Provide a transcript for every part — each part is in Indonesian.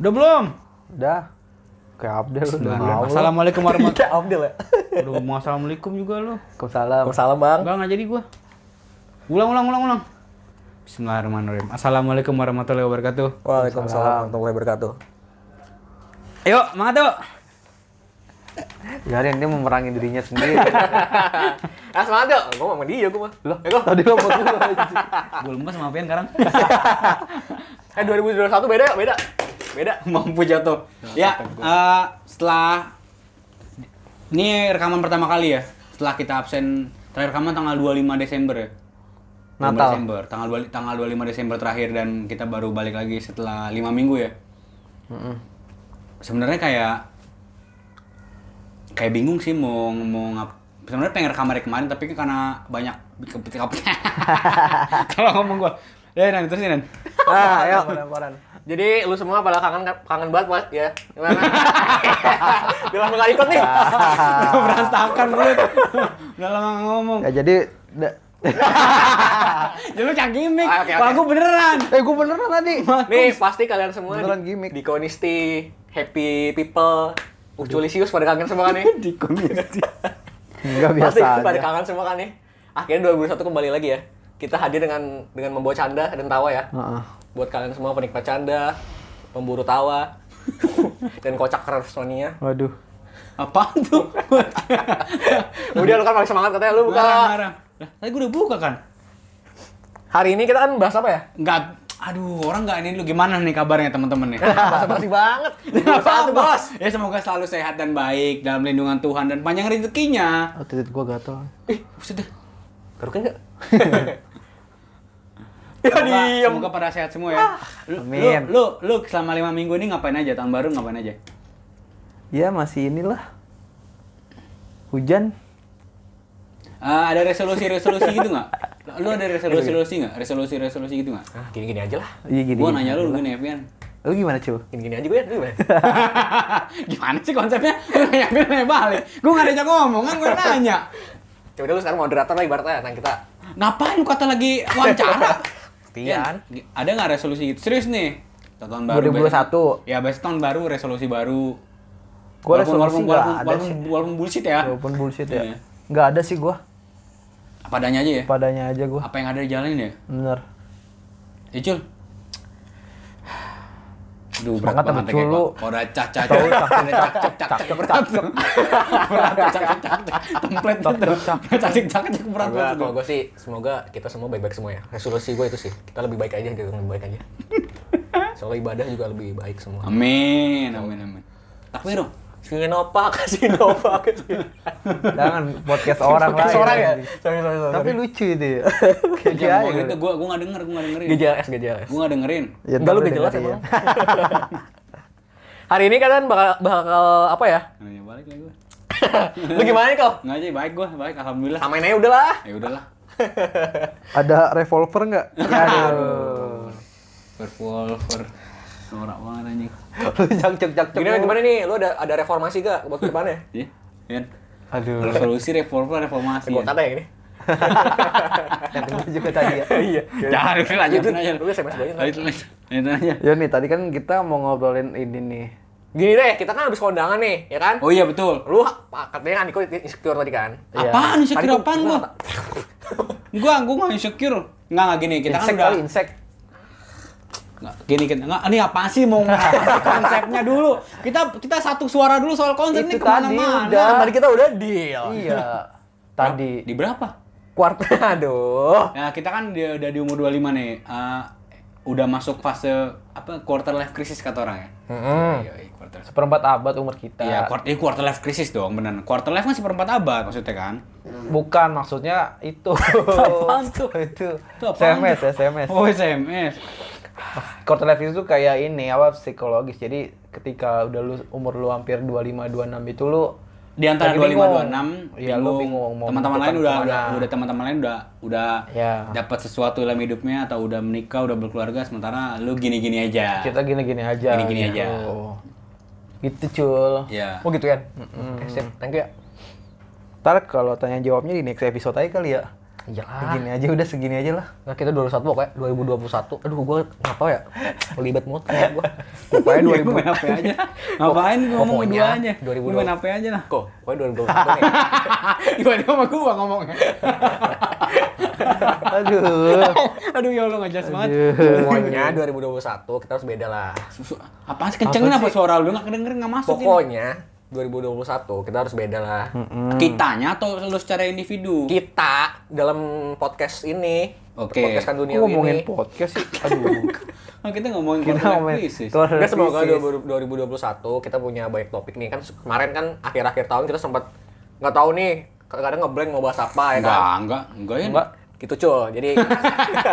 Udah belum? Udah. Kayak Abdel lu udah mau. Assalamualaikum warahmatullahi Iya, Abdel ya. Aduh, mau assalamualaikum juga lu. Waalaikumsalam. Waalaikumsalam, Bang. Enggak, nggak jadi gua. Ulang, ulang, ulang, ulang. Bismillahirrahmanirrahim. Assalamualaikum warahmatullahi wabarakatuh. Waalaikumsalam warahmatullahi wabarakatuh. Ayo, semangat yuk. Biarin dia memerangi dirinya sendiri. Ah, semangat yuk. Gua sama dia gua mah. Loh, Ya, gua. tadi lo mau gua aja. Gue lemes sama Pian sekarang. Eh 2021 beda ya, beda. Beda. Mampu jatuh. Ya, eh, setelah ini rekaman pertama kali ya. Setelah kita absen terakhir rekaman tanggal 25 Desember ya. 25 Natal. Desember, tanggal 2, tanggal 25 Desember terakhir dan kita baru balik lagi setelah 5 minggu ya. Mm-mm. Sebenarnya kayak kayak bingung sih mau mau ngap sebenarnya pengen rekam hari kemarin tapi kan karena banyak kalau ngomong gua ya dan terus dan Ah, ayo. Jadi lu semua pada kangen kangen banget, Mas, ya. Gimana? Bilang nggak ikut nih. berantakan lu udah lama ngomong Ya jadi da- ya lu cak gimmick Ah, gua beneran Eh, gua beneran tadi. Nih, pasti kalian semua Beneran di, gimmick. di Konisti, Happy People, Uculisius pada kangen semua kan nih. di komisi Enggak Pasti biasa pada aja. kangen semua kan nih. Akhirnya 2021 kembali lagi ya. Kita hadir dengan dengan membawa canda dan tawa ya. Heeh. Buat kalian semua penikmat canda, pemburu tawa, dan kocak Sonia. Waduh. apaan tuh Udah lu kan paling semangat katanya lu buka. marah marah lah tadi gua udah buka kan Hari ini kita kan bahas apa ya? nggak aduh orang nggak ini lu gimana nih kabarnya teman-teman nih Bahasa basi banget. Satu bos. Ya semoga selalu sehat dan baik dalam lindungan Tuhan dan panjang rezekinya. Oh, titik gua gatel. Ih, Buset dah. baru kan nggak? Ya Semoga, diem. semoga pada sehat semua ya. Lu, Amin. Lu, lu, lu selama lima minggu ini ngapain aja? Tahun baru ngapain aja? Ya masih inilah. Hujan. Ah, ada resolusi-resolusi gitu nggak? Lu ada resolusi-resolusi nggak? Resolusi-resolusi gitu nggak? Ah, gini-gini aja lah. Iya gini. Gua nanya lu gini, Evian. Lu gimana, Cul? Gini-gini aja gue ya. Lu gimana? Gimana sih konsepnya? Lu nanya, gue nanya balik. Gue nggak diajak ngomong, kan gue nanya. Ya udah lu sekarang moderator lah ibaratnya. Nah kita. Ngapain lu kata lagi wawancara? Tian. Ian, ada nggak resolusi gitu? Serius nih. Tahun baru. 2021. besok- Ya, besok tahun baru, resolusi baru. Gua Walaupun- resolusi walaupun, walaupun, ada walaupun, sih. walaupun bullshit ya. Walaupun bullshit Iya. ya. Nggak ada sih gua. Padanya aja ya. Padanya aja gua. Apa yang ada dijalanin ya? Bener. Ya, Berat Semangat tapi ya, kayak Cul, lu. kok. Udah cak cak cak cak, cak cak cak cak cak berat. Berat cak cak cak cak. Template. Cak cak cak cak berat kalau gue sih, semoga kita semua baik-baik semua ya. Resolusi gue itu sih. Kita lebih baik aja, kita lebih baik aja. Soal ibadah juga lebih baik semua. Amin, amin, amin. Takbir dong. Sinova, kasih Nova, kasih. Jangan podcast orang Podcast lain. orang ya? anjing. Sorry, sorry, sorry. Tapi lucu itu ya. Aja. ngomong itu, gitu. gua gua nggak denger, gua nggak dengerin. GJLS, GJLS. Gua nggak dengerin. Ya, Enggak lu gak dengerin. emang. Hari ini kalian bakal bakal apa ya? Nanya balik lagi gua. Lu gimana nih kau? Nggak aja, baik gua, baik. Alhamdulillah. Samain aja udah lah. Ya udahlah. Ada revolver nggak? Ya, aduh. Revolver. Norak banget anjing. Lu jak jak jak Gini gimana nih? Lu ada ada reformasi gak buat ke depannya? Iya. Aduh. Resolusi revolver reformasi. Gue ya. kata ya gini. Yang kedua juga tadi ya. Iya. Jangan udah lanjutin aja. Lu SMS aja. Lanjutin aja. Ya nih tadi kan kita mau ngobrolin ini nih. Gini deh, kita kan habis kondangan nih, ya kan? Oh iya betul. Lu katanya kan Niko insecure tadi kan? Iya. Apaan insecure Tadi gua- apaan gua? Gua gua nggak insecure. Nggak nggak gini kita kan udah insek. Nggak gini kita nggak ini apa sih mau apa konsepnya dulu. Kita kita satu suara dulu soal konsep Itu nih tadi ke mana-mana. udah. Tadi kita udah deal. Iya. Tadi. Di berapa? Kuart, aduh. Ya kita kan di, udah di umur 25 nih. Eh, udah masuk fase apa quarter life crisis kata orang ya. Iya, iya, quarter. Seperempat abad umur kita. Iya, quarter, eh, quarter life crisis dong, bener. Quarter life kan seperempat abad maksudnya kan? Bukan maksudnya itu. Apaan tuh? itu. Itu apaan SMS, tuh? SMS. Oh, SMS. Quarter life itu kayak ini apa psikologis. Jadi ketika udah lu umur lu hampir 25 26 itu lu Di antara Lagi 25 bingung. 26, Iya, lu bingung mau Teman-teman lain udah, udah udah teman-teman lain udah udah Ya. dapat sesuatu dalam hidupnya atau udah menikah, udah berkeluarga sementara lu gini-gini aja. kita gini-gini aja. Gini-gini gitu. aja. Gitu, Cul. Iya. Oh gitu ya? Oke, sip. Thank you ya. Ntar kalau tanya jawabnya di next episode aja kali ya. Iyalah. Segini aja udah segini aja lah. Nah, kita 2021 pokoknya 2021. Aduh, gua ngapa ya? Libet mulu kayak gua. Pokoknya 2000. Gue main HP aja. Ngapain gue ngomong duanya? 2020. Gue main HP aja lah. Kok, pokoknya 2021 nih. Gimana sama gue ngomongnya? Aduh. Aduh ya Allah nggak jelas banget. Pokoknya 2021 kita harus beda lah. Apaan sih kencengin apa suara lu nggak kedengeran nggak masuk ini? Pokoknya 2021 kita harus beda lah. Kitanya atau lu secara individu? Kita dalam podcast ini, Oke. podcast kan Kok dunia ngomongin ini. podcast sih? Aduh. Oh, kita ngomongin Kita quarter ngomongin quarter Ya semoga crisis. 2021 kita punya banyak topik nih kan kemarin kan akhir-akhir tahun kita sempat nggak tahu nih kadang ngeblank mau bahas apa ya Enggak, kan enggak, enggak ya. Enggak. gitu cul jadi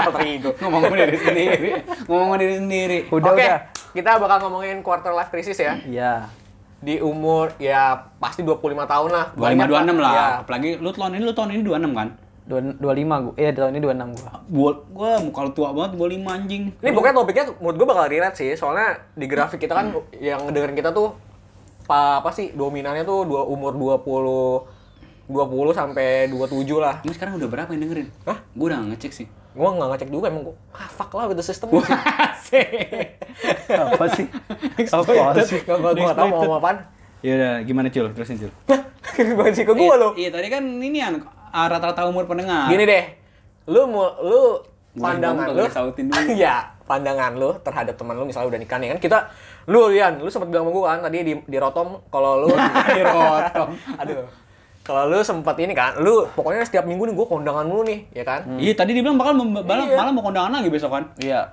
alter ego Ngomong diri sendiri. Ngomong sama diri sendiri. Udah Oke, udah. kita bakal ngomongin quarter life crisis ya Iya. Di umur ya pasti 25 tahun lah 25 Banyak 26 lah. ya. Apalagi lu tahun ini lu tahun ini 26 kan? Dua, 25 gua. Iya, tahun ini 26 gua. Gua gua muka lu tua banget 25 anjing. Ini pokoknya topiknya menurut gue bakal relate sih, soalnya di grafik kita kan yang ngedengerin kita tuh apa, apa sih dominannya tuh dua umur 20 20 sampai 27 lah. Ini sekarang udah berapa yang dengerin? Hah? Gua udah ngecek sih. Gua nggak ngecek juga emang gua ah, fuck lah with the system. Apa sih? Apa sih? Gua nggak tahu mau ngomong apaan. Ya udah, gimana Cul? Terusin Cul. Sih ke gua lo? Iya, tadi kan ini kan ah, rata-rata umur pendengar. Gini deh. Lu mau lu pandangan lu sautin dulu. Iya, pandangan lu terhadap teman lu misalnya udah nikah nih kan kita lu Lian, lu sempat bilang sama gua kan tadi di di Rotom kalau lu Di Rotom. Aduh. Kalau lu sempat ini kan, lu pokoknya setiap minggu nih gua kondangan mulu nih, ya kan? Iya, tadi dibilang bakal malah, Iya. malah mau kondangan lagi besok kan? Iya.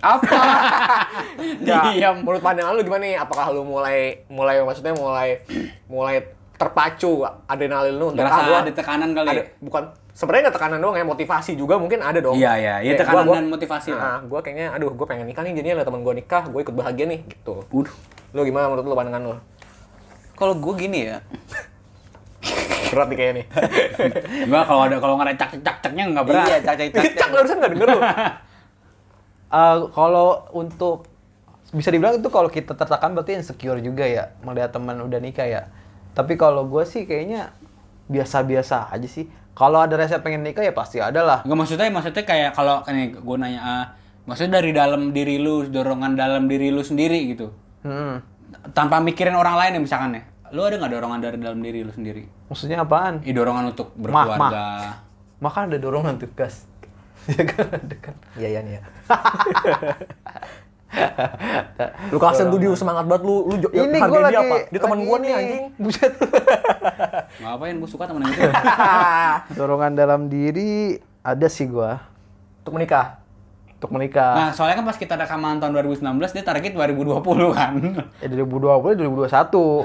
Apa? Nggak, Diam. menurut pandangan lu gimana nih? Apakah lu mulai mulai maksudnya mulai mulai terpacu adrenalin lu untuk Ngerasa ah, gua- ada tekanan kali ada ya? bukan sebenarnya nggak tekanan doang ya motivasi juga mungkin ada dong Iya, iya. Iya, tekanan gua- dan motivasi lah. nah, gua kayaknya aduh gua pengen nikah nih jadinya liat teman gua nikah gua ikut bahagia nih gitu Waduh. lu gimana menurut lu pandangan lu Kalau gua gini ya. berat nih kayaknya nih Enggak, kalau ada kalau nggak ada cak-cak-caknya nggak berat. Iya, cak-cak-cak. cak barusan nggak denger lu Eh, kalau untuk bisa dibilang itu kalau kita tertekan berarti insecure juga ya melihat teman udah nikah ya. Tapi kalau gue sih kayaknya biasa-biasa aja sih. Kalau ada resep pengen nikah ya pasti ada lah. Enggak maksudnya maksudnya kayak kalau nih gue nanya ah, maksudnya dari dalam diri lu, dorongan dalam diri lu sendiri gitu. Hmm. Tanpa mikirin orang lain ya misalkan ya. Lu ada nggak dorongan dari dalam diri lu sendiri? Maksudnya apaan? Ih, dorongan untuk Mah, berkeluarga. Makan ada dorongan tuh gas. ya kan ada kan. iya iya nih ya lu kasian tuh dia semangat banget lu lu Ini gue lagi. apa dia teman gua nih anjing Buset. Ngapain gue suka temen gitu. dorongan dalam diri ada sih gua untuk menikah untuk menikah. Nah, soalnya kan pas kita rekaman tahun 2019 dia target 2020 kan. Eh 2020 2021.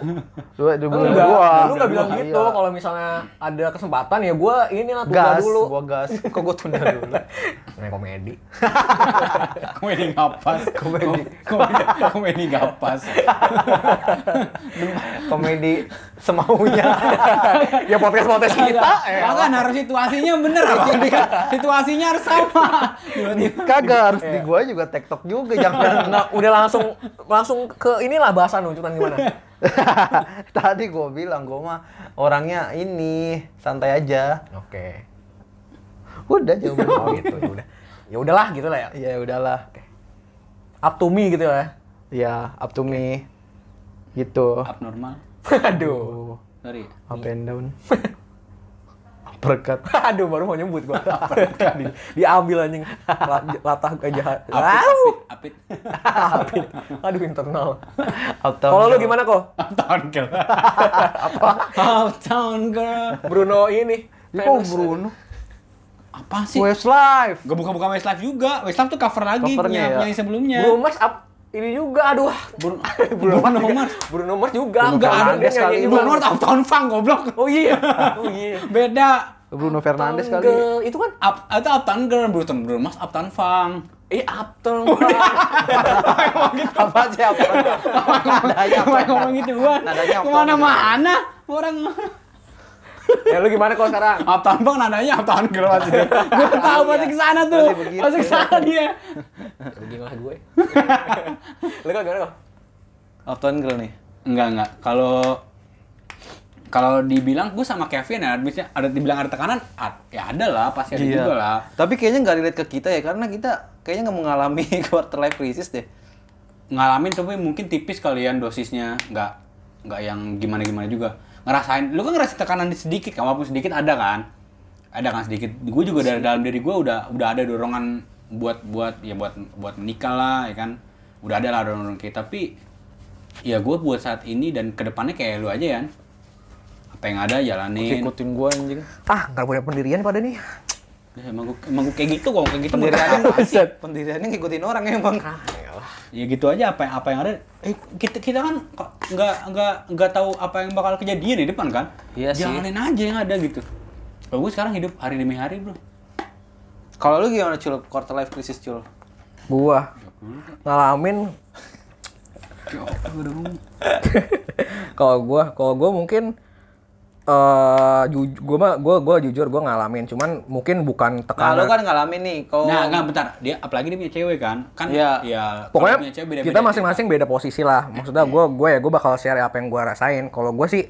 Dua- 2022. Enggak, lu nggak bilang Iya. gitu. Kalau misalnya ada kesempatan ya gua inilah tunda gas dulu. gua gas. Kok gua tunda dulu? Main komedi. komedi ngapas. komedi. komedi, komedi ngapas. Komedi semaunya. ya podcast podcast kita. eh. kan harus situasinya bener. Situasinya harus sama. Kagak harus di gua juga TikTok juga jangan. Nah, udah langsung langsung ke inilah bahasan lu Cuman gimana? Tadi gua bilang gua mah orangnya ini santai aja. Oke. Udah jawaban. Oh gitu ya udah. Ya udahlah gitu lah ya. Ya udahlah. Up to me gitu ya. Ya, up to me. Gitu. Abnormal. Aduh. Sorry. Up and down. Uppercut. Aduh baru mau nyebut gua. Di- Diambil anjing La- latah gajah. Apit, apit, Apit. Aduh internal. Uptown Kalau lu gimana kok? Uptown girl. Apa? Uptown girl. Bruno ini. Kok. Bruno? Apa sih? Westlife. Gak buka-buka Westlife juga. Westlife tuh cover lagi Covernya punya, ya? yang sebelumnya. Bruno Mars up ini juga aduh. Bruno, Bruno Bruno. Mars. Bruno Mars juga. Bruno Enggak ada Fernandes kali. Bruno Mars Uptown Funk goblok. Oh iya. Oh iya. Beda. Bruno Fernandes kali. Itu kan Up, itu Uptown Girl, Bruno, Bruno Mars Uptown Funk. eh uptown. apa sih apa? Nadanya apa? Apa ngomong gitu gua? Nadanya Uptown Ke mana-mana orang ya lu gimana kok sekarang? Uptown Funk nadanya Uptown Girl pasti. Gua tahu pasti ke sana tuh. Pasti. Pasti ke sana dia. Rugi lah gue. lu kok gimana kok? Uptown Girl nih. Enggak, enggak. Kalau kalau dibilang gue sama Kevin ya, misalnya ada dibilang ada tekanan, ad- ya ada lah, pasti ada Iya. juga lah. Tapi kayaknya nggak relate ke kita ya, karena kita kayaknya nggak mengalami quarter life crisis deh. Ngalamin tapi mungkin tipis kalian dosisnya, nggak nggak yang gimana-gimana juga. Ngerasain, lu kan ngerasain tekanan sedikit, kan? walaupun sedikit ada kan? Ada kan sedikit. Gue juga dari dalam diri gue udah udah ada dorongan buat buat ya buat buat menikah lah, ya kan? Udah ada lah dorongan kita, tapi ya gue buat saat ini dan ke depannya kayak lu aja ya. Apa yang ada jalanin. Ikutin gua anjing. Ah, nggak punya pendirian pada nih. Ya, emang gue emang gua kayak gitu kok kayak gitu mau Pendiriannya pendiriannya ngikutin orang ya gitu aja apa yang apa yang ada. Eh kita kita kan nggak nggak nggak tahu apa yang bakal kejadian di depan kan? Iya sih. jalanin aja yang ada gitu. Kalau gue sekarang hidup hari demi hari bro. Kalau lu gimana cul? Quarter life crisis cul? Gua ngalamin. Kalau gua kalau gua mungkin eh ju- gua mah gua gua jujur gua ngalamin. Cuman mungkin bukan Nah, tekanan lu kan ngalamin nih. Kalau nah nggak bentar. Dia apalagi dia punya cewek kan? Kan Iya. ya kalau pokoknya punya cewek beda kita masing-masing beda posisi lah. Maksudnya gue gue ya gue bakal share apa yang gue rasain. Kalau gue sih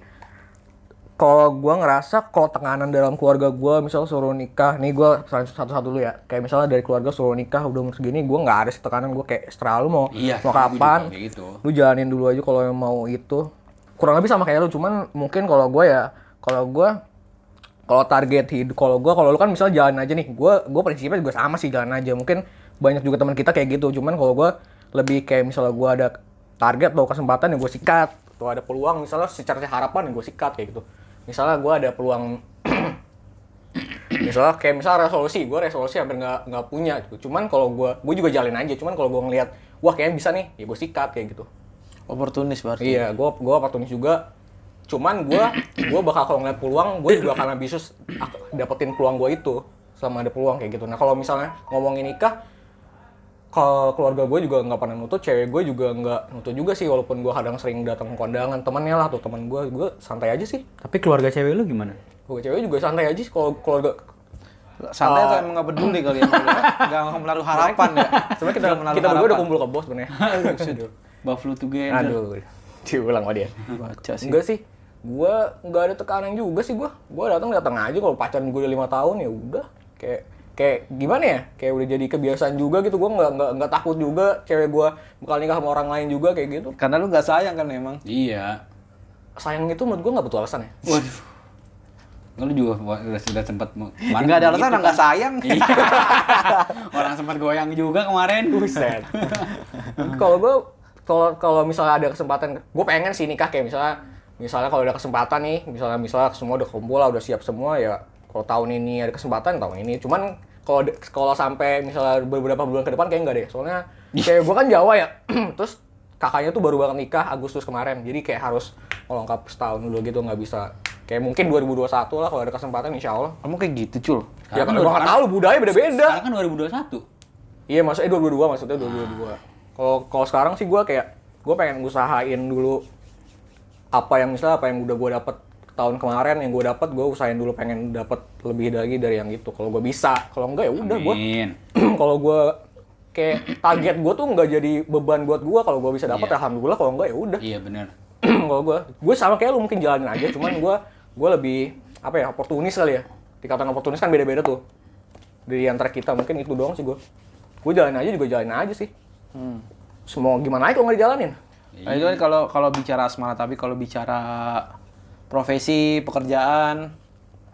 kalau gue ngerasa kalau tekanan dalam keluarga gue misal suruh nikah nih gue satu-satu dulu ya. Kayak misalnya dari keluarga suruh nikah udah umur segini gue nggak ada sih tekanan. Gue kayak setelah lu mau Iya, mau kapan gitu. lu jalanin dulu aja kalau yang mau itu. Kurang lebih sama kayak lu cuman mungkin kalau gue ya kalau gue kalau target hidup kalau gue kalau lu kan misalnya jalan aja nih gue gue prinsipnya juga sama sih jalan aja. Mungkin banyak juga teman kita kayak gitu. Cuman kalau gue lebih kayak misalnya gue ada target atau kesempatan yang gue sikat atau ada peluang misalnya secara harapan yang gue sikat kayak gitu. Misalnya gue ada peluang misalnya kayak misalnya resolusi gue resolusi hampir nggak nggak punya gitu. Cuman kalau gue gue juga jalin aja. Cuman kalau gue ngelihat wah kayaknya bisa nih. Ya gue sikat kayak gitu. Oportunis berarti. Iya, gue gue oportunis juga. Cuman gue gue bakal kalau ngeliat peluang, gue juga akan ambisius dapetin peluang gue itu selama ada peluang kayak gitu. Nah kalau misalnya ngomongin nikah, kalau keluarga gue juga nggak pernah nutut, cewek gue juga nggak nutut juga sih, walaupun gue kadang sering datang ke kondangan temannya lah tuh teman gue, gue santai aja sih. tapi keluarga cewek lu gimana Gue cewek juga santai aja sih kalau keluarga. Santai Ah. atau emang nggak peduli kali ya? Nggak menaruh harapan ya? Sebenarnya kita kita berdua udah kumpul ke bos sebenarnya. Buffalo together Aduh, diulang sama dia. Baca sih. Enggak sih. Gua nggak ada tekanan juga sih gua. Gua datang datang aja kalau pacaran gue udah lima tahun ya udah. Kayak kayak gimana ya? Kayak udah jadi kebiasaan juga gitu. Gua nggak nggak nggak takut juga cewek gua bakal nikah sama orang lain juga kayak gitu. Karena lu nggak sayang kan emang. iya Sayang itu menurut gua nggak butuh alasan ya. waduh Lu juga udah sudah sempat mau- kemarin Nggak ada alasan orang nggak kan? sayang. Iya. Orang sempat goyang juga kemarin. Buset. kalau gua kalau kalau misalnya ada kesempatan, gue pengen sih nikah kayak misalnya misalnya kalau ada kesempatan nih, misalnya misalnya semua udah kumpul lah, udah siap semua ya. Kalau tahun ini ada kesempatan tahun ini. Cuman kalau kalau sampai misalnya beberapa bulan ke depan kayak enggak deh. Soalnya kayak gue kan Jawa ya. Terus kakaknya tuh baru banget nikah Agustus kemarin. Jadi kayak harus melengkap setahun dulu gitu nggak bisa. Kayak mungkin 2021 lah kalau ada kesempatan insya Allah. Kamu kayak gitu cul. Ya Sekarang kalau gue nggak tahu budaya beda-beda. Sekarang kan 2021. Iya maksudnya 2022 maksudnya 2022. Kalau kalau sekarang sih gue kayak gue pengen usahain dulu apa yang misalnya apa yang udah gue dapet tahun kemarin yang gue dapet gue usahain dulu pengen dapet lebih lagi dari yang itu. Kalau gue bisa kalau enggak ya udah gue kalau gue kayak target gue tuh nggak jadi beban buat gue kalau gue bisa dapet Iya. alhamdulillah. Kalau enggak ya udah. Iya benar. kalau gue gue sama kayak lu mungkin jalanin aja. Cuman gue gue lebih apa ya oportunis kali ya. Dikatakan oportunis kan beda-beda tuh. Dari antara kita mungkin itu doang sih gue gue jalanin aja juga jalanin aja sih. Hmm. semua gimana aja kalau nggak dijalanin Nah, itu kan kalau kalau bicara asmara tapi kalau bicara profesi, pekerjaan,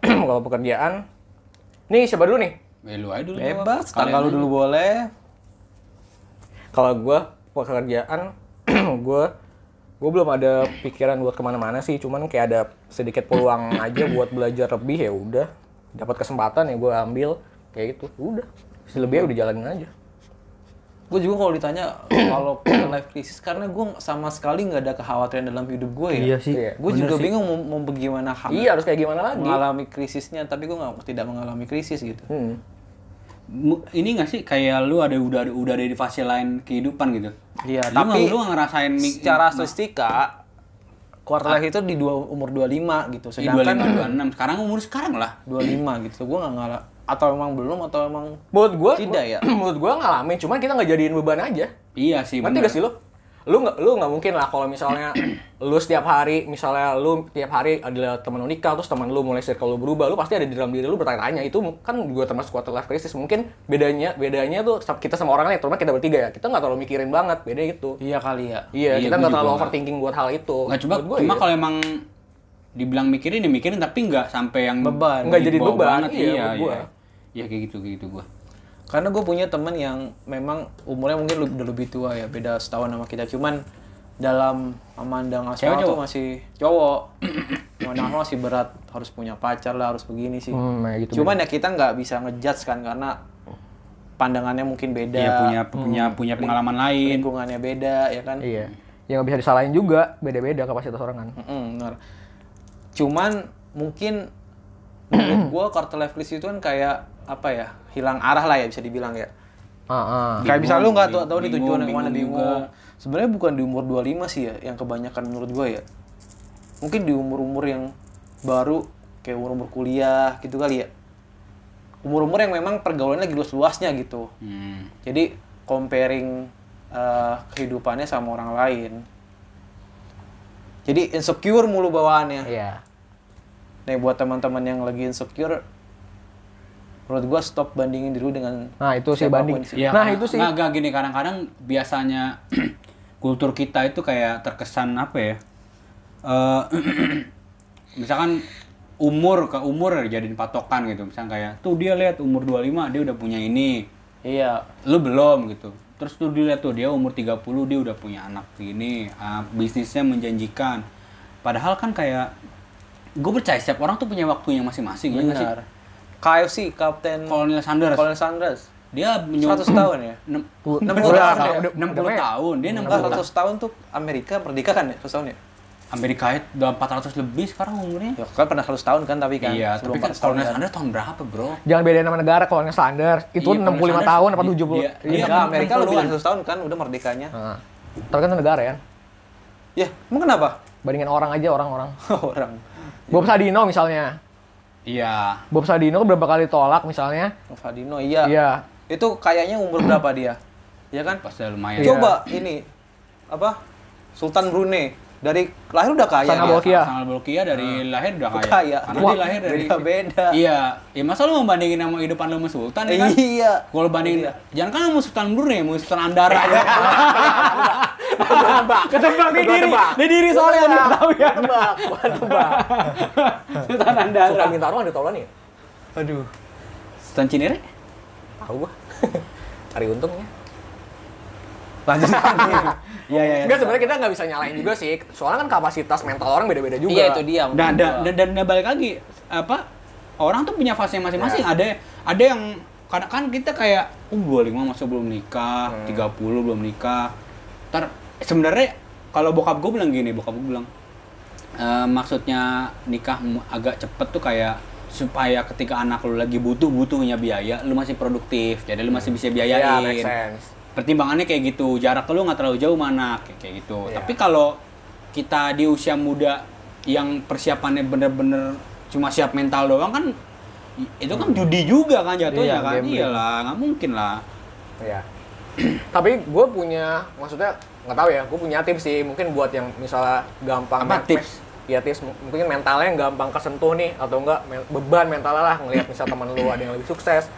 kalau pekerjaan nih siapa dulu nih Eh, lu aja dulu. bebas. Kalau aja. dulu boleh. kalau gue pekerjaan gue gue belum ada pikiran buat ke mana-mana sih cuman kayak ada sedikit peluang aja buat belajar lebih ya udah dapat kesempatan ya gue ambil kayak gitu udah selebihnya udah jalanin aja Gue juga kalau ditanya kalau quarter life crisis karena gue sama sekali nggak ada kekhawatiran dalam hidup gue ya. Iya sih. Iya. Gue juga bingung mau, mau bagaimana ha- iya harus kayak gimana lagi mengalami krisisnya, tapi gue nggak tidak mengalami krisis gitu. Hmm. Ini nggak sih kayak lu ada udah udah ada di fase lain kehidupan gitu. Iya, Lu tapi nggak- lu nggak ngerasain secara statistika quarter life itu di dua, umur 25 gitu. di Sedangkan 25 26 sekarang umur sekarang lah. 25 gitu. Gue nggak ngalah atau emang belum atau emang menurut gue Tidak ya? menurut gue ngalamin cuman kita nggak jadiin beban aja Iya sih bener. gak sih lo? lu nggak lu nggak mungkin lah kalau misalnya lu setiap hari misalnya lu tiap hari adalah teman lu nikah terus teman lu mulai circle lu berubah lu pasti ada di dalam diri lu bertanya-tanya itu kan juga termasuk quarter life crisis mungkin bedanya bedanya tuh kita sama orang lain terutama kita bertiga ya kita nggak terlalu mikirin banget beda itu Iya kali ya. iya Iya, kita gua nggak terlalu overthinking buat hal itu Nggak coba, Buat gua cuma iya. kalau emang dibilang mikirin ya mikirin tapi nggak sampai yang Beban. Nggak jadi beban, banget. iya, iya, gua. iya. Iya kayak gitu kayak gitu gua. Karena gue punya temen yang memang umurnya mungkin lebih- udah lebih tua ya, beda setahun sama kita. Cuman dalam memandang Cewek, tuh masih cowok. memandang masih berat, harus punya pacar lah, harus begini sih. Hmm, ya gitu. Cuman ya kita nggak bisa ngejudge kan karena pandangannya mungkin beda. Iya punya punya punya pengalaman lain. lingkungannya beda ya kan. iya ya nggak bisa disalahin juga beda-beda kapasitas orang kan Mm-mm, benar. Cuman mungkin menurut gua quarter life crisis itu kan kayak apa ya? Hilang arah lah ya bisa dibilang ya. ah ah. Kayak misalnya lu nggak tahu nih tujuan yang mana bingung. Sebenarnya bukan di umur 25 sih ya yang kebanyakan menurut gua ya. Mungkin di umur-umur yang baru kayak umur-umur kuliah gitu kali ya. Umur-umur yang memang pergaulannya lagi luas-luasnya gitu. Hmm. Jadi comparing eh, kehidupannya sama orang lain. Jadi insecure mulu bawaannya. iya Nih buat teman-teman yang lagi insecure, menurut gua stop bandingin diri lu dengan nah itu sih banding sih. Iya, nah karena- itu sih nggak, nggak gini kadang-kadang biasanya kultur kita itu kayak terkesan apa ya? Eh misalkan umur ke umur jadiin patokan gitu. Misalnya kayak tuh dia lihat umur 25 dia udah punya ini. Iya, Lu belum gitu. Terus tuh dilihat tuh dia umur 30 dia udah punya anak gini, ah, bisnisnya menjanjikan. Padahal kan kayak gue percaya setiap orang tuh punya waktunya masing-masing ya sih? KFC Kapten Colonel Sanders Colonel Sanders. dia menyo- 100 tahun ya? Nem- 60 Udah, tahun ya? udah, 60 udah, tahun, dia 60 Enggak, tahun. 100 tahun tuh Amerika merdeka kan ya? 100 tahun ya? Amerika itu udah 400 lebih sekarang umurnya. Ya kan pernah 100 tahun kan tapi kan Iya, tapi kan 400 tahun Colonel kan. Sanders tahun berapa, Bro? jangan bedain nama negara kalau Sanders itu Iya, 65 Colonel tahun Sanders, apa 70 dia- Iya, Iya, enggak, Amerika lebih 60-an. dari 100 tahun kan udah merdekanya. Tapi kan itu negara ya Ya, emang kenapa? bandingin orang aja orang-orang Orang. Bob Sadino misalnya Iya. Bob Sadino berapa kali tolak misalnya Fadino, iya. iya Itu kayaknya umur berapa dia? Iya kan? Pasti lumayan. Coba ini apa? Sultan Brunei dari lahir udah kaya. Sana dia. Bolkiah. Sangat Bolkiah dari lahir udah kaya. Kaya. Karena Wah, dia lahir dari beda-beda. Iya. Ya masa lu membandingin sama kehidupan lu sama Sultan ya kan? Iya. Kalau bandingin, jangan kan sama Sultan Brunei, sama Sultan Andara. Ketebak di diri, di diri soalnya udah tahu ya. tebak bukan tebak Sultan Andara. Sultan Bintaro ada taulan nih Aduh. Sultan Cinere? tahu gua hari untungnya Lanjut. Iya, iya. Enggak sebenarnya kita nggak bisa nyalain juga sih soalnya kan kapasitas mental orang beda-beda juga Iya itu dia. dan menurut dan, dan, dan, balik lagi apa orang tuh punya fase masing-masing Ya. ada ada yang kadang kan kita kayak uh 25 masih belum nikah Hmm. 30 belum nikah ntar sebenarnya kalau bokap gue bilang gini bokap gue bilang "Eh, maksudnya nikah agak cepet tuh kayak supaya ketika anak lu lagi butuh butuhnya biaya lu masih produktif jadi lu masih bisa Iya, biayain make sense. Pertimbangannya kayak gitu jarak lu nggak terlalu jauh mana kayak kayak gitu Iya. tapi kalau kita di usia muda yang persiapannya bener-bener cuma siap mental doang kan itu kan judi juga kan jatuhnya Iya, kan gambling. iyalah nggak mungkin lah Iya. Tapi gue punya, maksudnya nggak tahu ya, gue punya tips sih. Mungkin buat yang misalnya gampang. Apa tips? Iya tips, mungkin mentalnya yang gampang kesentuh nih, atau enggak beban mentalnya lah ngelihat misal teman lu ada yang lebih sukses.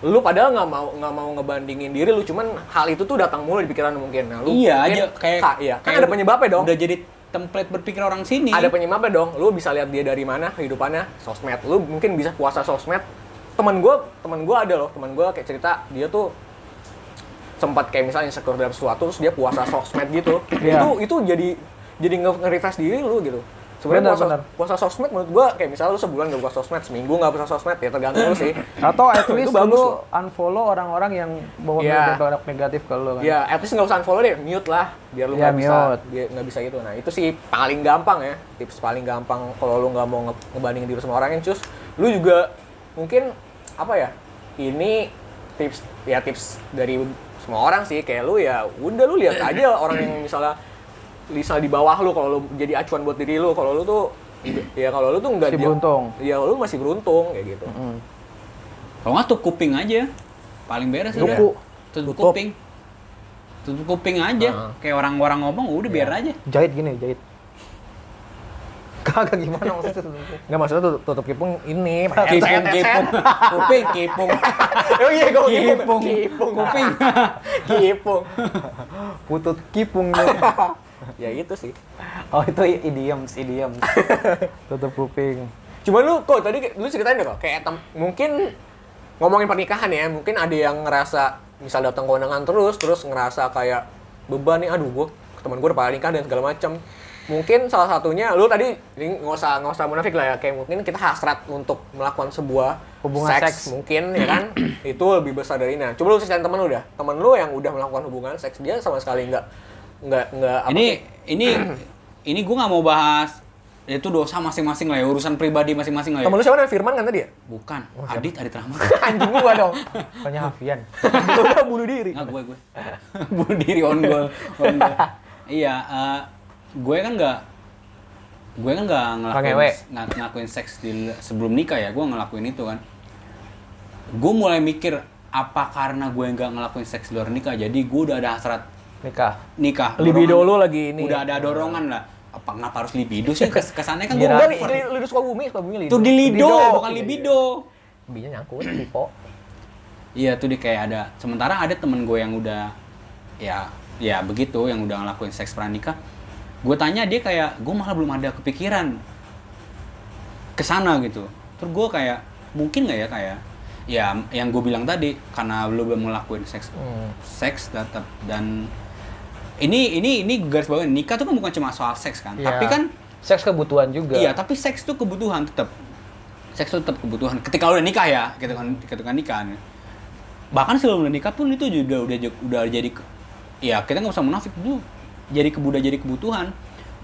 Lu padahal nggak mau nggak mau ngebandingin diri lu, cuman hal itu tuh datang mulu di pikiran mungkin. Nah, lu iya mungkin- aja kayak Ka- iya. kan kayak ada penyebabnya dong. udah jadi template berpikir orang sini Ada penyebabnya dong. Lu bisa lihat dia dari mana kehidupannya, sosmed. Lu mungkin bisa puasa sosmed. Temen gue, temen gue ada loh. Temen gue kayak cerita dia tuh sempat kayak misalnya insecure dalam sesuatu terus dia puasa sosmed gitu. Iya. Itu itu jadi jadi nge- nge-refresh diri lu gitu. Sebenarnya Benar, puasa, puasa sosmed menurut gua kayak misalnya lu sebulan gak buka sosmed, seminggu gak buka sosmed ya tergantung lu sih. Atau at least lu loh. unfollow orang-orang yang bawa Iya. produk negatif ke lu kan. Ya, at least nggak usah unfollow deh, mute lah, biar lu nggak bisa, mute. biar nggak bisa gitu. Nah itu sih paling gampang ya, tips paling gampang kalau lu nggak mau nge- ngebandingin diri sama orang yang cus, lu juga mungkin apa ya? Ini tips ya tips dari semua orang sih, kayak lu ya udah lu lihat aja orang yang misalnya misal di bawah lu kalau lu jadi acuan buat diri lu, kalau lu tuh ya kalau lu tuh nggak Masih dia- beruntung. ya lu masih beruntung kayak gitu. kalau nggak tuh kuping aja paling beres Tuku. udah tutup Tutup. kuping tutup kuping aja kayak orang-orang ngomong udah biar aja Jahit gini, jahit. Kagak gimana maksudnya? Nggak maksudnya tutup, tutup kipung ini, kipung kipung kuping kipung Oh iya, gue kipung Kipung. kuping Kipung. Putut kipung. Ya itu sih. Oh itu idioms, idioms. Tutup kuping. Cuman lu kok tadi lu ceritain deh kok kayak tem- mungkin ngomongin pernikahan ya, mungkin ada yang ngerasa misal datang ke undangan terus terus ngerasa kayak beban nih aduh gua teman gue udah pada nikah dan segala macam. Mungkin salah satunya lu tadi ini nggak usah nggak usah munafik lah ya kayak mungkin kita hasrat untuk melakukan sebuah Hubungan seks. mungkin ya kan itu lebih besar dari ini. Nah, Coba lu ceritain temen lu dah. Temen lu yang udah melakukan hubungan seks dia sama sekali nggak nggak nggak ini ini ini gue nggak mau bahas itu dosa masing-masing lah ya urusan pribadi masing-masing lah ya temen lu siapa namanya Firman kan tadi ya? bukan Adit Adit Rahmat Anjing gua dong. Bukannya Hafian. Lu udah bunuh diri. nggak gue gue bunuh diri on goal on goal. iya eh, gue kan nggak gue kan nggak ngelakuin nggak ngelakuin seks di sebelum nikah ya gue ngelakuin itu kan gue mulai mikir apa karena gue nggak ngelakuin seks di luar nikah jadi gue udah ada hasrat Nikah. nikah Libido Dorongan- lu lagi ini. udah ada dorongan lah apa kenapa harus libido sih Kes- kesannya kan gue Kira- Enggak, li, li, lido Sukabumi, Sukabumi lido. itu di lido Lido. bukan libido Binya nyangkut, lipo. iya tuh dia kayak ada sementara ada temen gue yang udah ya ya begitu yang udah ngelakuin seks pranikah gue tanya dia kayak gue malah belum ada kepikiran ke sana gitu terus gue kayak mungkin nggak ya kayak ya yang gue bilang tadi karena lu belum ngelakuin seks Hmm. seks tetap dan ini ini ini garis bawah nikah tuh kan bukan cuma soal seks kan tapi Iya. kan seks kebutuhan juga. Iya, tapi seks itu kebutuhan tetap. Seks itu tetap kebutuhan. Ketika udah nikah ya, ketika ketika nikah. Bahkan sebelum udah nikah pun itu juga udah udah jadi ya kita nggak usah munafik itu jadi kebudah jadi kebutuhan.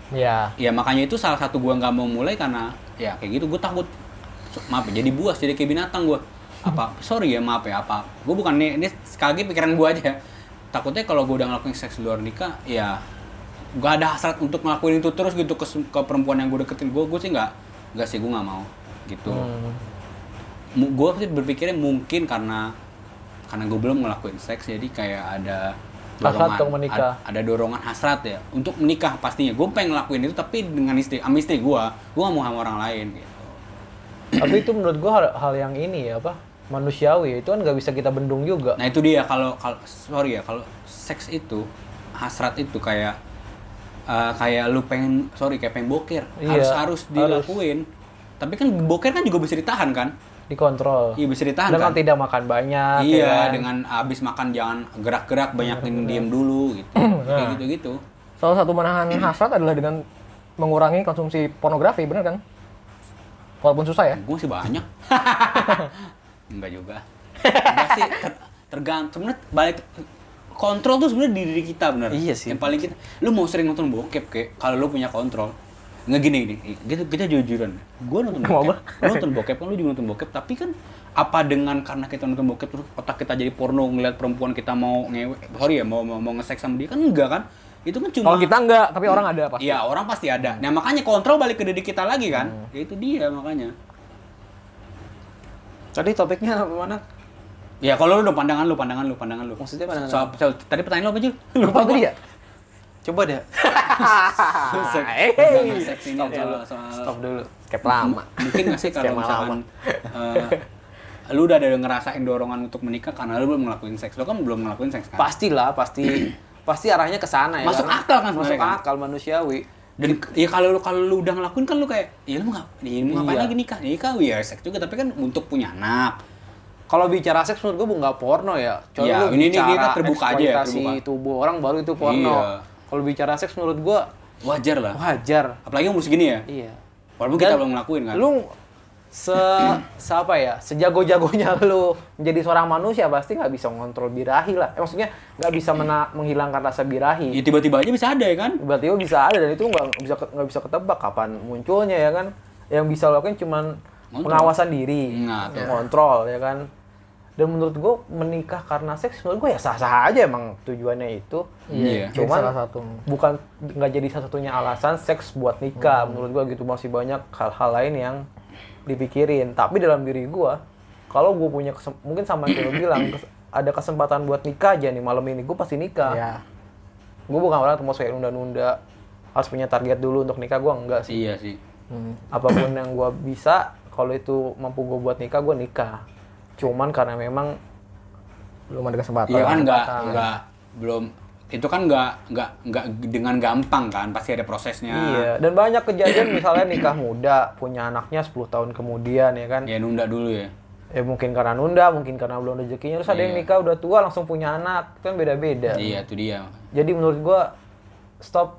Iya. Ya makanya itu salah satu gua nggak mau mulai karena ya kayak gitu gue takut maaf ya, jadi buas jadi kayak binatang gua. Apa sorry ya maaf ya apa. Gue bukan nih ini sekali lagi pikiran gua aja. Takutnya kalau gue udah ngelakuin seks di luar nikah ya gak ada hasrat untuk ngelakuin itu terus gitu ke, ke perempuan yang gue deketin gue gue sih nggak nggak sih gue nggak mau gitu Hmm. gue sih berpikirnya mungkin karena karena gue belum ngelakuin seks jadi kayak ada Hasrat untuk menikah. ad- ada dorongan hasrat ya untuk menikah pastinya gue pengen ngelakuin itu tapi dengan istri sama istri gue gue gak mau sama orang lain gitu Tapi itu menurut gua hal, hal yang ini ya apa? Manusiawi. Itu kan nggak bisa kita bendung juga. nah itu dia kalau kalau sorry ya kalau seks itu hasrat itu kayak eh, kayak lu pengen sorry kayak pengen boker Iya, harus harus dilakuin tapi kan boker kan juga bisa ditahan kan Dikontrol. iya bisa ditahan Dengan kan tidak makan banyak. ya iya kan? dengan abis makan jangan gerak-gerak banyak diem dulu gitu kayak gitu gitu Salah satu menahan hasrat adalah dengan mengurangi konsumsi pornografi, bener kan? Walaupun susah ya. gue sih banyak enggak juga. Enggak sih ter- tergantung. Sebenarnya balik kontrol tuh sebenarnya di diri kita bener. Iya sih. yang paling kita lu mau sering nonton bokep kayak kalau lu punya kontrol. Nggak gini gini. Kita kita jujuran. Gue nonton bokep. Lu nonton bokep kan lu juga nonton bokep. Tapi kan apa dengan karena kita nonton bokep terus otak kita jadi porno ngeliat perempuan kita mau ngewe sorry ya mau mau, mau nge-seks sama dia? Kan enggak kan? Itu kan cuma Kalau kita enggak, tapi orang ada pasti. Iya orang pasti ada. Nah makanya kontrol balik ke diri kita lagi kan. Ya itu dia makanya. Tadi topiknya apa mana? Ya kalau lu udah pandangan lu, pandangan lu, pandangan lu. Maksudnya pandangan Soal, soal- tadi pertanyaan lu apa Jul? Lupa tadi ya? Coba deh. Hey, seks ini stop dulu. soal Stop dulu. Kayak lama. mungkin nggak sih kalau misalkan eh, lu udah ada ngerasain dorongan untuk menikah karena lu belum ngelakuin seks. Lu kan belum ngelakuin seks kan? Pastilah, pasti pasti arahnya ke sana ya. Masuk karena- akal kan Masuk kan? akal manusiawi. Dan ya kalau lu kalau lu udah ngelakuin kan lu kayak, ya lu mau ngap, ya, mau ngapain Iya. lagi nikah? Nikah ya seks juga, tapi kan untuk punya anak. Kalau bicara seks menurut gue nggak porno ya. Coba Iya, lu ini- ini bicara kita terbuka aja ya, terbuka. tubuh orang baru itu porno. Iya. Kalau bicara seks menurut gue Wajar lah. wajar. Apalagi umur segini ya. Iya. Walaupun kita belum ngelakuin kan. Lu se, se apa ya sejago-jagonya lu menjadi seorang manusia pasti nggak bisa mengontrol birahi lah. Eh, maksudnya nggak bisa mena- menghilangkan rasa birahi. Ya tiba-tiba aja bisa ada ya kan? Tiba-tiba bisa ada dan itu nggak bisa nggak bisa ketebak kapan munculnya ya kan. Yang bisa lo lakukan cuman Ngontrol. pengawasan diri, Nah, tuh. ngontrol ya kan. Dan menurut gue menikah karena seks menurut gue ya sah-sah aja emang tujuannya itu. Iya. Jadi Cuman salah satu. bukan nggak jadi satu-satunya alasan seks buat nikah. Menurut gua gitu masih banyak hal-hal lain yang dipikirin. Tapi dalam diri gua, kalau gue punya kesem- mungkin sama yang lo bilang kes- ada kesempatan buat nikah aja nih malam ini gue pasti nikah ya gue bukan orang terus kayak nunda-nunda harus punya target dulu untuk nikah gue enggak sih Iya sih. apa pun yang gue bisa kalau itu mampu gue buat nikah gue nikah cuman karena memang belum ada kesempatan Iya kan nggak kesempatan. nggak belum itu kan nggak nggak nggak dengan gampang kan pasti ada prosesnya. iya dan banyak kejadian misalnya nikah muda punya anaknya 10 tahun kemudian ya kan Ya nunda dulu ya. ya mungkin karena nunda mungkin karena belum rezekinya terus ada yang Iya. nikah udah tua langsung punya anak kan beda-beda Iya itu dia. jadi menurut gua stop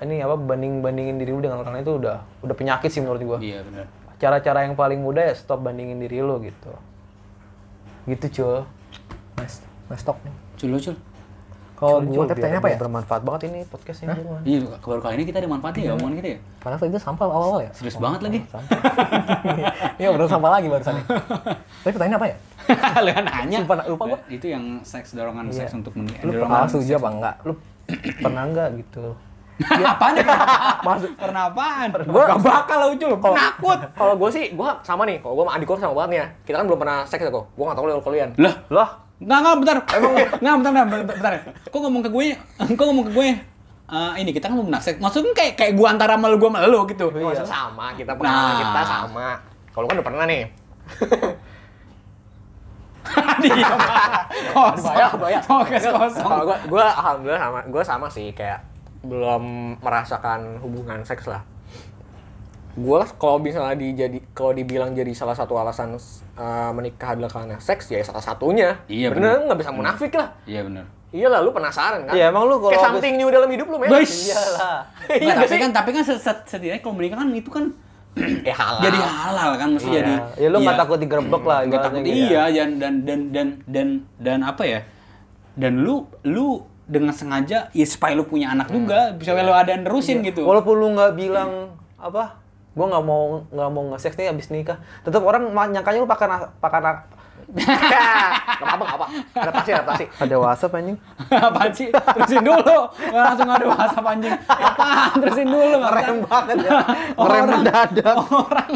ini apa banding bandingin diri lu dengan orang lain itu udah udah penyakit sih menurut gua Iya benar. cara-cara yang paling mudah ya stop bandingin diri lu gitu gitu cuy Mas, mas stok nih. Cul cul. Kalau gua biar- tanya apa ya? bermanfaat banget ini podcastnya Iya baru kali ini kita ada manfaatnya ya omongan kita ya. Padahal itu sampah awal-awal ya. Serius banget lagi. Iya, bener sampah lagi barusan. nih. Tapi pertanyaan apa ya? Lu kan nanya. Sumpah, lupa gua. Itu yang seks dorongan seks untuk men Lu dorongan Ah, setuju apa enggak? lu pernah nggak gitu apaan ya? Maksud pernah apaan? Gua- gak bakal lah Ucul, penakut. Kalau gue sih, gue sama nih. Kalau gue sama gue sama banget nih ya. Kita kan belum pernah seks ya kok. Gue nggak tahu kalau kalian. Lah, lah Nggak, nggak, bentar. Emang, nggak, bentar, bentar, bentar, bentar. Kok ngomong ke gue, kok ngomong ke gue, eh, ini kita kan mau menaksek. Maksudnya kayak kayak gue antara sama lu, gue sama lu gitu. Maksudnya sama, kita pernah, Nah. kita sama. Kalau kan udah pernah nih. Diam. Kosong. Bayar. Fokus kosong. Kalau gue, gue alhamdulillah sama, gue sama sih kayak belum merasakan hubungan seks lah. Gue kalau misalnya dijadi, kalau dibilang jadi salah satu alasan eh, menikah adalah karena seks ya salah satunya. Iya, bener nggak bisa munafik lah. Iya benar. Iya lah, lu penasaran kan? Iya, emang lu kalau kayak habis- something new dalam hidup lu men. Iya Nggak, nggak tapi sih? kan tapi kan set- set- setidaknya kalau menikah kan itu kan Ya halal. jadi halal kan mesti Iya. jadi ya lu nggak iya. takut digerebek lah nggak ibaratnya takut gitu. iya dan dan dan dan dan dan apa ya dan lu lu dengan sengaja ya supaya lu punya anak juga supaya lu ada yang nerusin gitu walaupun lu nggak bilang apa gua nggak mau nggak mau nge-sex nih abis nikah. Tetap orang nyangkanya lu pakai pakai Gak apa-apa, gak apa. Adaptasi, adaptasi. ada WhatsApp anjing? Apaan sih? Terusin dulu. Nggak langsung ada WhatsApp anjing. Apaan? Terusin dulu ngerem banget ya. Ngerem Orang- mendadak. orang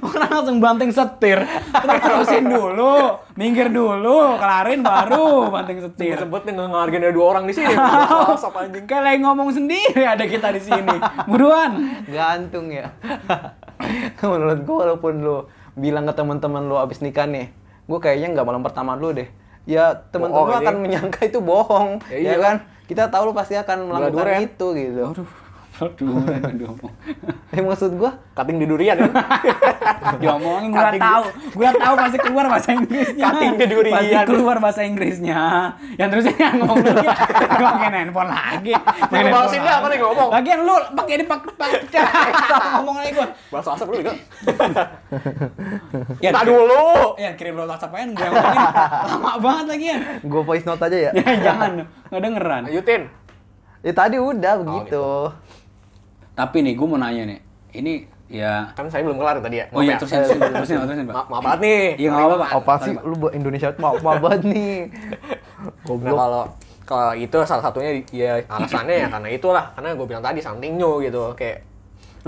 orang langsung banting setir. Terus terusin dulu. Minggir dulu. Kelarin baru banting setir. Sebut nih ngehargain ada dua orang di sini. WhatsApp anjing. kayak lagi ngomong sendiri ada kita di sini. Buruan. Gantung ya. Menurut gua walaupun lu bilang ke teman-teman lu abis nikah nih gua kayaknya nggak malam pertama lu deh. Ya teman-teman akan menyangka itu bohong Ya ya, iya. kan kita tahu lu pasti akan melakukan itu gitu. Aduh aduh eh, maksud gua Cutting di durian kan? diomongin gue Cutting tahu. Gue tahu pasti keluar bahasa Inggrisnya. Cutting di durian. pasti keluar bahasa Inggrisnya. Yang terusnya yang ngomong lagi gue pakai handphone lagi Pakai balesin dah, apa nih ngomong? lagian lu pakai di pak pak ngomong lagi gue Bahasa asap lu juga. ya Tak dulu. ya kirim lo WhatsApp aja gue ngomongin. Lama banget lagi ya gua voice note aja ya. Ya jangan. Nggak dengeran. Lanjutin. ya tadi udah begitu tapi nih gue mau nanya nih. Ini ya. Kan saya belum kelar tadi ya. oh iya ya. terusin terusin terusin terusin pak Maaf, maaf banget nih. iya nggak apa-apa. Apa sih lu buat Indonesia maaf maaf banget nih. Nah, goblok. kalau kalau itu salah satunya ya alasannya ya karena itulah. Karena gue bilang tadi something new gitu. Kayak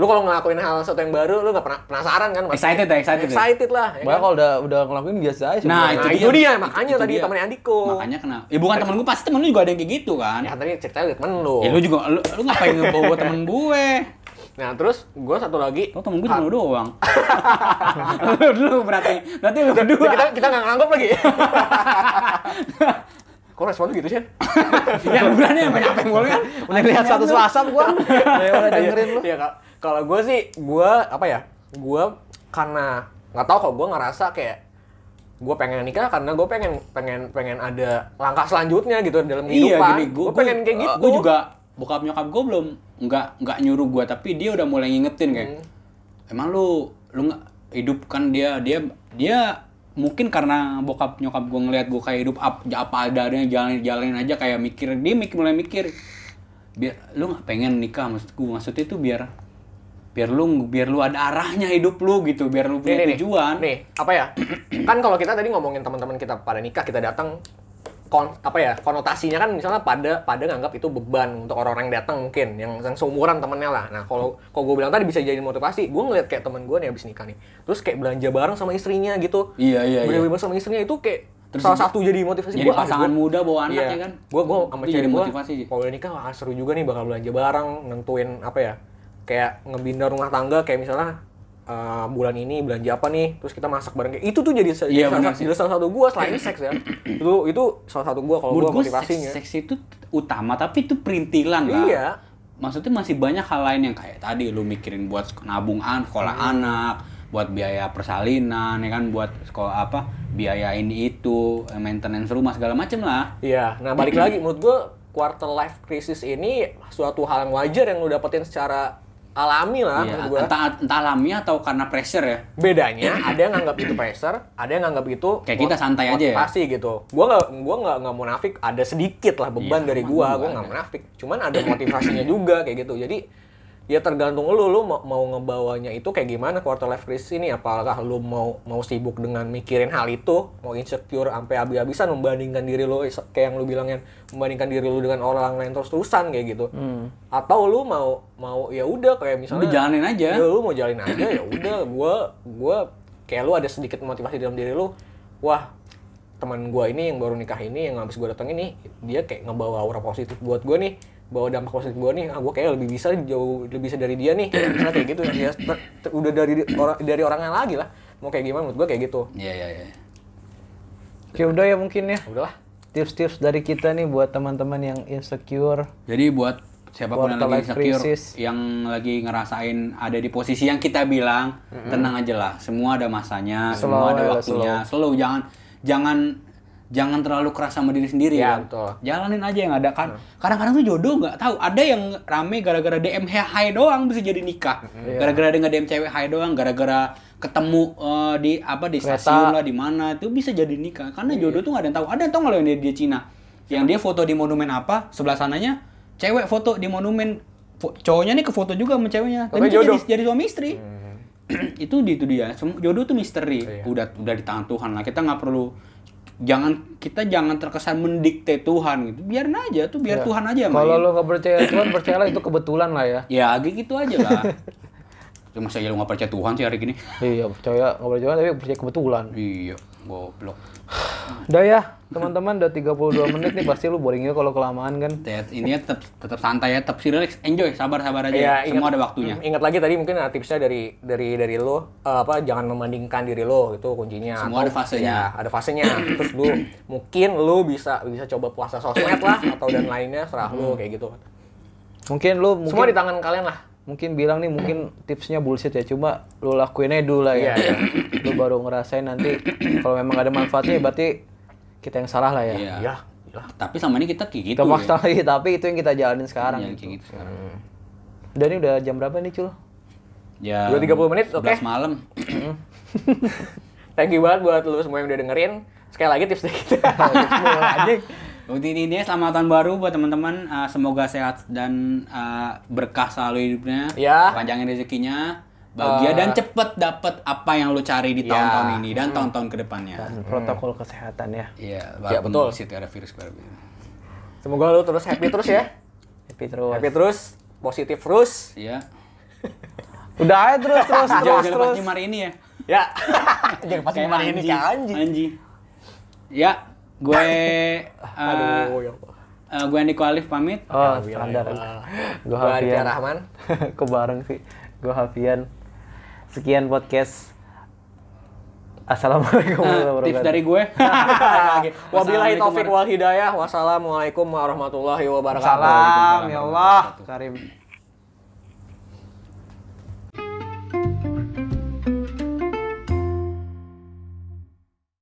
lu kalau ngelakuin hal sesuatu yang baru lu nggak pernah penasaran kan pasti? Excited ya, excited ya? excited lah ya kan? kalau udah udah ngelakuin biasa aja Nah, nah sebenarnya. itu, itu dia. dia, makanya Itu tadi dia. temennya adikku makanya kenapa ya bukan temen gue pasti temen lu juga ada yang kayak gitu kan ya tadi ceritanya liat temen lu Ya lu juga lu, lu ngapain ngebawa temen gue? nah terus gue satu lagi Lo temen gue cuma lu doang. lu berarti berarti lu kedua. kita kita nggak nganggap lagi kok respon lu gitu sih yang berani yang banyak gue kan. udah lihat status WhatsApp gua ya udah dengerin lu ya kak kalau gue sih gue apa ya gue karena nggak tahu kok gue ngerasa kayak gue pengen nikah karena gue pengen pengen pengen ada langkah selanjutnya gitu dalam Iya kehidupan gini, gue gue pengen kayak gitu Gue juga bokap nyokap gue belum nggak nggak nyuruh gue tapi dia udah mulai ngingetin kayak Hmm. emang lu lu nggak hidup kan dia dia dia mungkin karena bokap nyokap gue ngeliat gue kayak hidup ap, apa ada adanya jalanin jalanin aja kayak mikir dia mikir mulai mikir biar lu nggak pengen nikah maksud gue maksudnya itu biar biar lu biar lu ada arahnya hidup lu gitu biar lu punya nih, nih, tujuan. Nih apa ya? Kan kalau kita tadi ngomongin teman-teman kita pada nikah kita datang kon apa ya konotasinya kan misalnya pada pada nganggap itu beban untuk orang-orang yang datang mungkin yang yang seumuran temennya lah. Nah kalau kalau gue bilang tadi bisa jadi motivasi gue ngeliat kayak temen gue nih abis nikah nih. Terus kayak belanja bareng sama istrinya gitu. Iya iya iya. Bener-bener sama istrinya itu kayak Terus salah satu jadi motivasi jadi gua, pasangan gua- muda bawa anak Iya. ya kan? Gue gue sama cewek gue kalau nikah wah seru juga nih bakal belanja bareng, nentuin apa ya? Kayak ngebina rumah tangga kayak misalnya eh, bulan ini belanja apa nih, terus kita masak bareng. Kayak itu tuh jadi, benar salah, jadi salah satu gue selain seks ya. itu itu salah satu gue kalau Menurut gue motivasinya. seks, seks itu utama tapi itu perintilan lah. Iya. Maksudnya masih banyak hal lain yang kayak tadi lu mikirin buat nabung an, sekolah Hmm. anak, buat biaya persalinan, ya kan buat sekolah apa, biaya ini itu, maintenance rumah segala macem lah. Iya, nah balik lagi menurut gue quarter life crisis ini suatu hal yang wajar yang lu dapetin secara alami lah Iya, gue. entah entah alami atau karena pressure ya. bedanya ada yang nganggap itu pressure ada yang nganggap itu Kayak kita santai aja ya? motivasi gitu gua nggak gua nggak nggak munafik ada sedikit lah beban Iya, dari emang gua gua gua ada. nggak munafik cuman ada motivasinya juga kayak gitu jadi ya tergantung lu lu mau, mau ngebawanya itu kayak gimana quarter life crisis ini? Apakah lu mau mau sibuk dengan mikirin hal itu? Mau insecure sampai habis-habisan membandingkan diri lu kayak yang lu bilangnya membandingkan diri lu dengan orang lain terus-terusan kayak gitu. Atau lu mau mau ya udah kayak misalnya Udah jalanin aja. ya lu mau jalin aja ya udah gua gua kayak lu ada sedikit motivasi dalam diri lu. Wah teman gua ini yang baru nikah ini yang habis gua datang ini dia kayak ngebawa aura positif buat gua nih bawa dampak positif gua nih ah gua kayak lebih bisa jauh lebih bisa dari dia nih misalnya kayak gitu ya ter- ter- udah dari orang dari orangnya lagi lah mau kayak gimana menurut gua kayak gitu Iya, iya, iya. Oke udah ya mungkin ya udahlah tips-tips dari kita nih buat teman-teman yang insecure. Jadi buat siapa pun yang Quarter lagi insecure, crisis. yang lagi ngerasain ada di posisi yang kita bilang, tenang aja lah. Semua ada masanya, semua Slow ada ya, waktunya. Slow, jangan jangan jangan terlalu keras sama diri sendiri Ya, kan. betul. Jalanin aja yang ada kan. Kadang-kadang tuh jodoh nggak tahu. Ada yang rame gara-gara DM hai doang bisa jadi nikah. Gara-gara dia nge-DM cewek hai doang, gara-gara ketemu eh, di apa di Kereta. stasiun lah di mana itu bisa jadi nikah. Karena jodoh tuh nggak ada yang tahu. Ada yang tahu nggak yang dia, dia Cina? Yang dia foto di monumen apa, sebelah sananya cewek foto di monumen Fo- cowoknya nih ke foto juga sama ceweknya. Tapi Tapi itu jodoh. jadi, jadi suami istri. itu di itu dia. Jodoh tuh misteri. Iya. Udah udah di tangan Tuhan lah. Kita nggak perlu jangan kita jangan terkesan mendikte Tuhan gitu. Biarin aja tuh, biar Tuhan aja Kalau lo nggak percaya Tuhan, percayalah itu kebetulan lah ya. Ya gitu aja lah. Cuma saya lu nggak percaya Tuhan sih hari gini. Iya, percaya nggak percaya tapi percaya kebetulan. Iya, goblok. Udah ya, teman-teman udah 32 menit nih pasti lu boring juga kalau kelamaan kan. Tet, ini tetap tetap santai ya, tetap relax, enjoy, sabar-sabar aja. Semua ingat- ada waktunya. Hmm, Ingat lagi tadi mungkin ada tipsnya dari dari dari lo eh, apa jangan membandingkan diri lo itu kuncinya. Semua ada fasenya. Ya, ada fasenya. Terus lu mungkin lu bisa bisa coba puasa sosmed lah atau dan lainnya serah lu kayak gitu. Mungkin lu mungkin Semua di tangan kalian lah. Mungkin bilang nih mungkin tipsnya bullshit ya cuma lu lakuin aja dulu lah ya Iya, lu baru ngerasain nanti kalau memang ada manfaatnya ya berarti kita yang salah lah ya Iya. Ya, ya. Tapi sama ini kita kayak gitu. kita maksa ya. lagi tapi itu yang kita jalanin sekarang Iya, kayak gitu sekarang. udah nih udah jam berapa nih cul Ya. Udah 30 menit, oke. 11 malam. Thank you banget buat lu semua yang udah dengerin. Sekali lagi tips dari kita. Untuk ini dia selamat tahun baru buat teman-teman. Uh, semoga sehat dan uh, berkah selalu hidupnya. Ya. Panjangin rezekinya. Bahagia dan cepet dapet apa yang lu cari di Ya. tahun-tahun ini dan tahun-tahun ke depannya. dan protokol kesehatan ya Iya, Ya, betul. situ ada virus baru. Semoga lu terus happy terus ya. happy terus Happy terus, positif terus. Iya. udah aja terus terus terus Jangan terus lepas hari ini ya. Ya. Jangan kemarin ini kayak anjing. Anjing. Ya, gue uh, Aduh, ya Allah. uh, gue Andiko Alif pamit. oh Ya standar gue Hafian Rahman. kok bareng sih gue Hafian sekian podcast Assalamualaikum Uh, warahmatullahi tips dari gue. Wabillahi taufik wal hidayah. Wassalamualaikum warahmatullahi wabarakatuh. Salam ya Allah Karim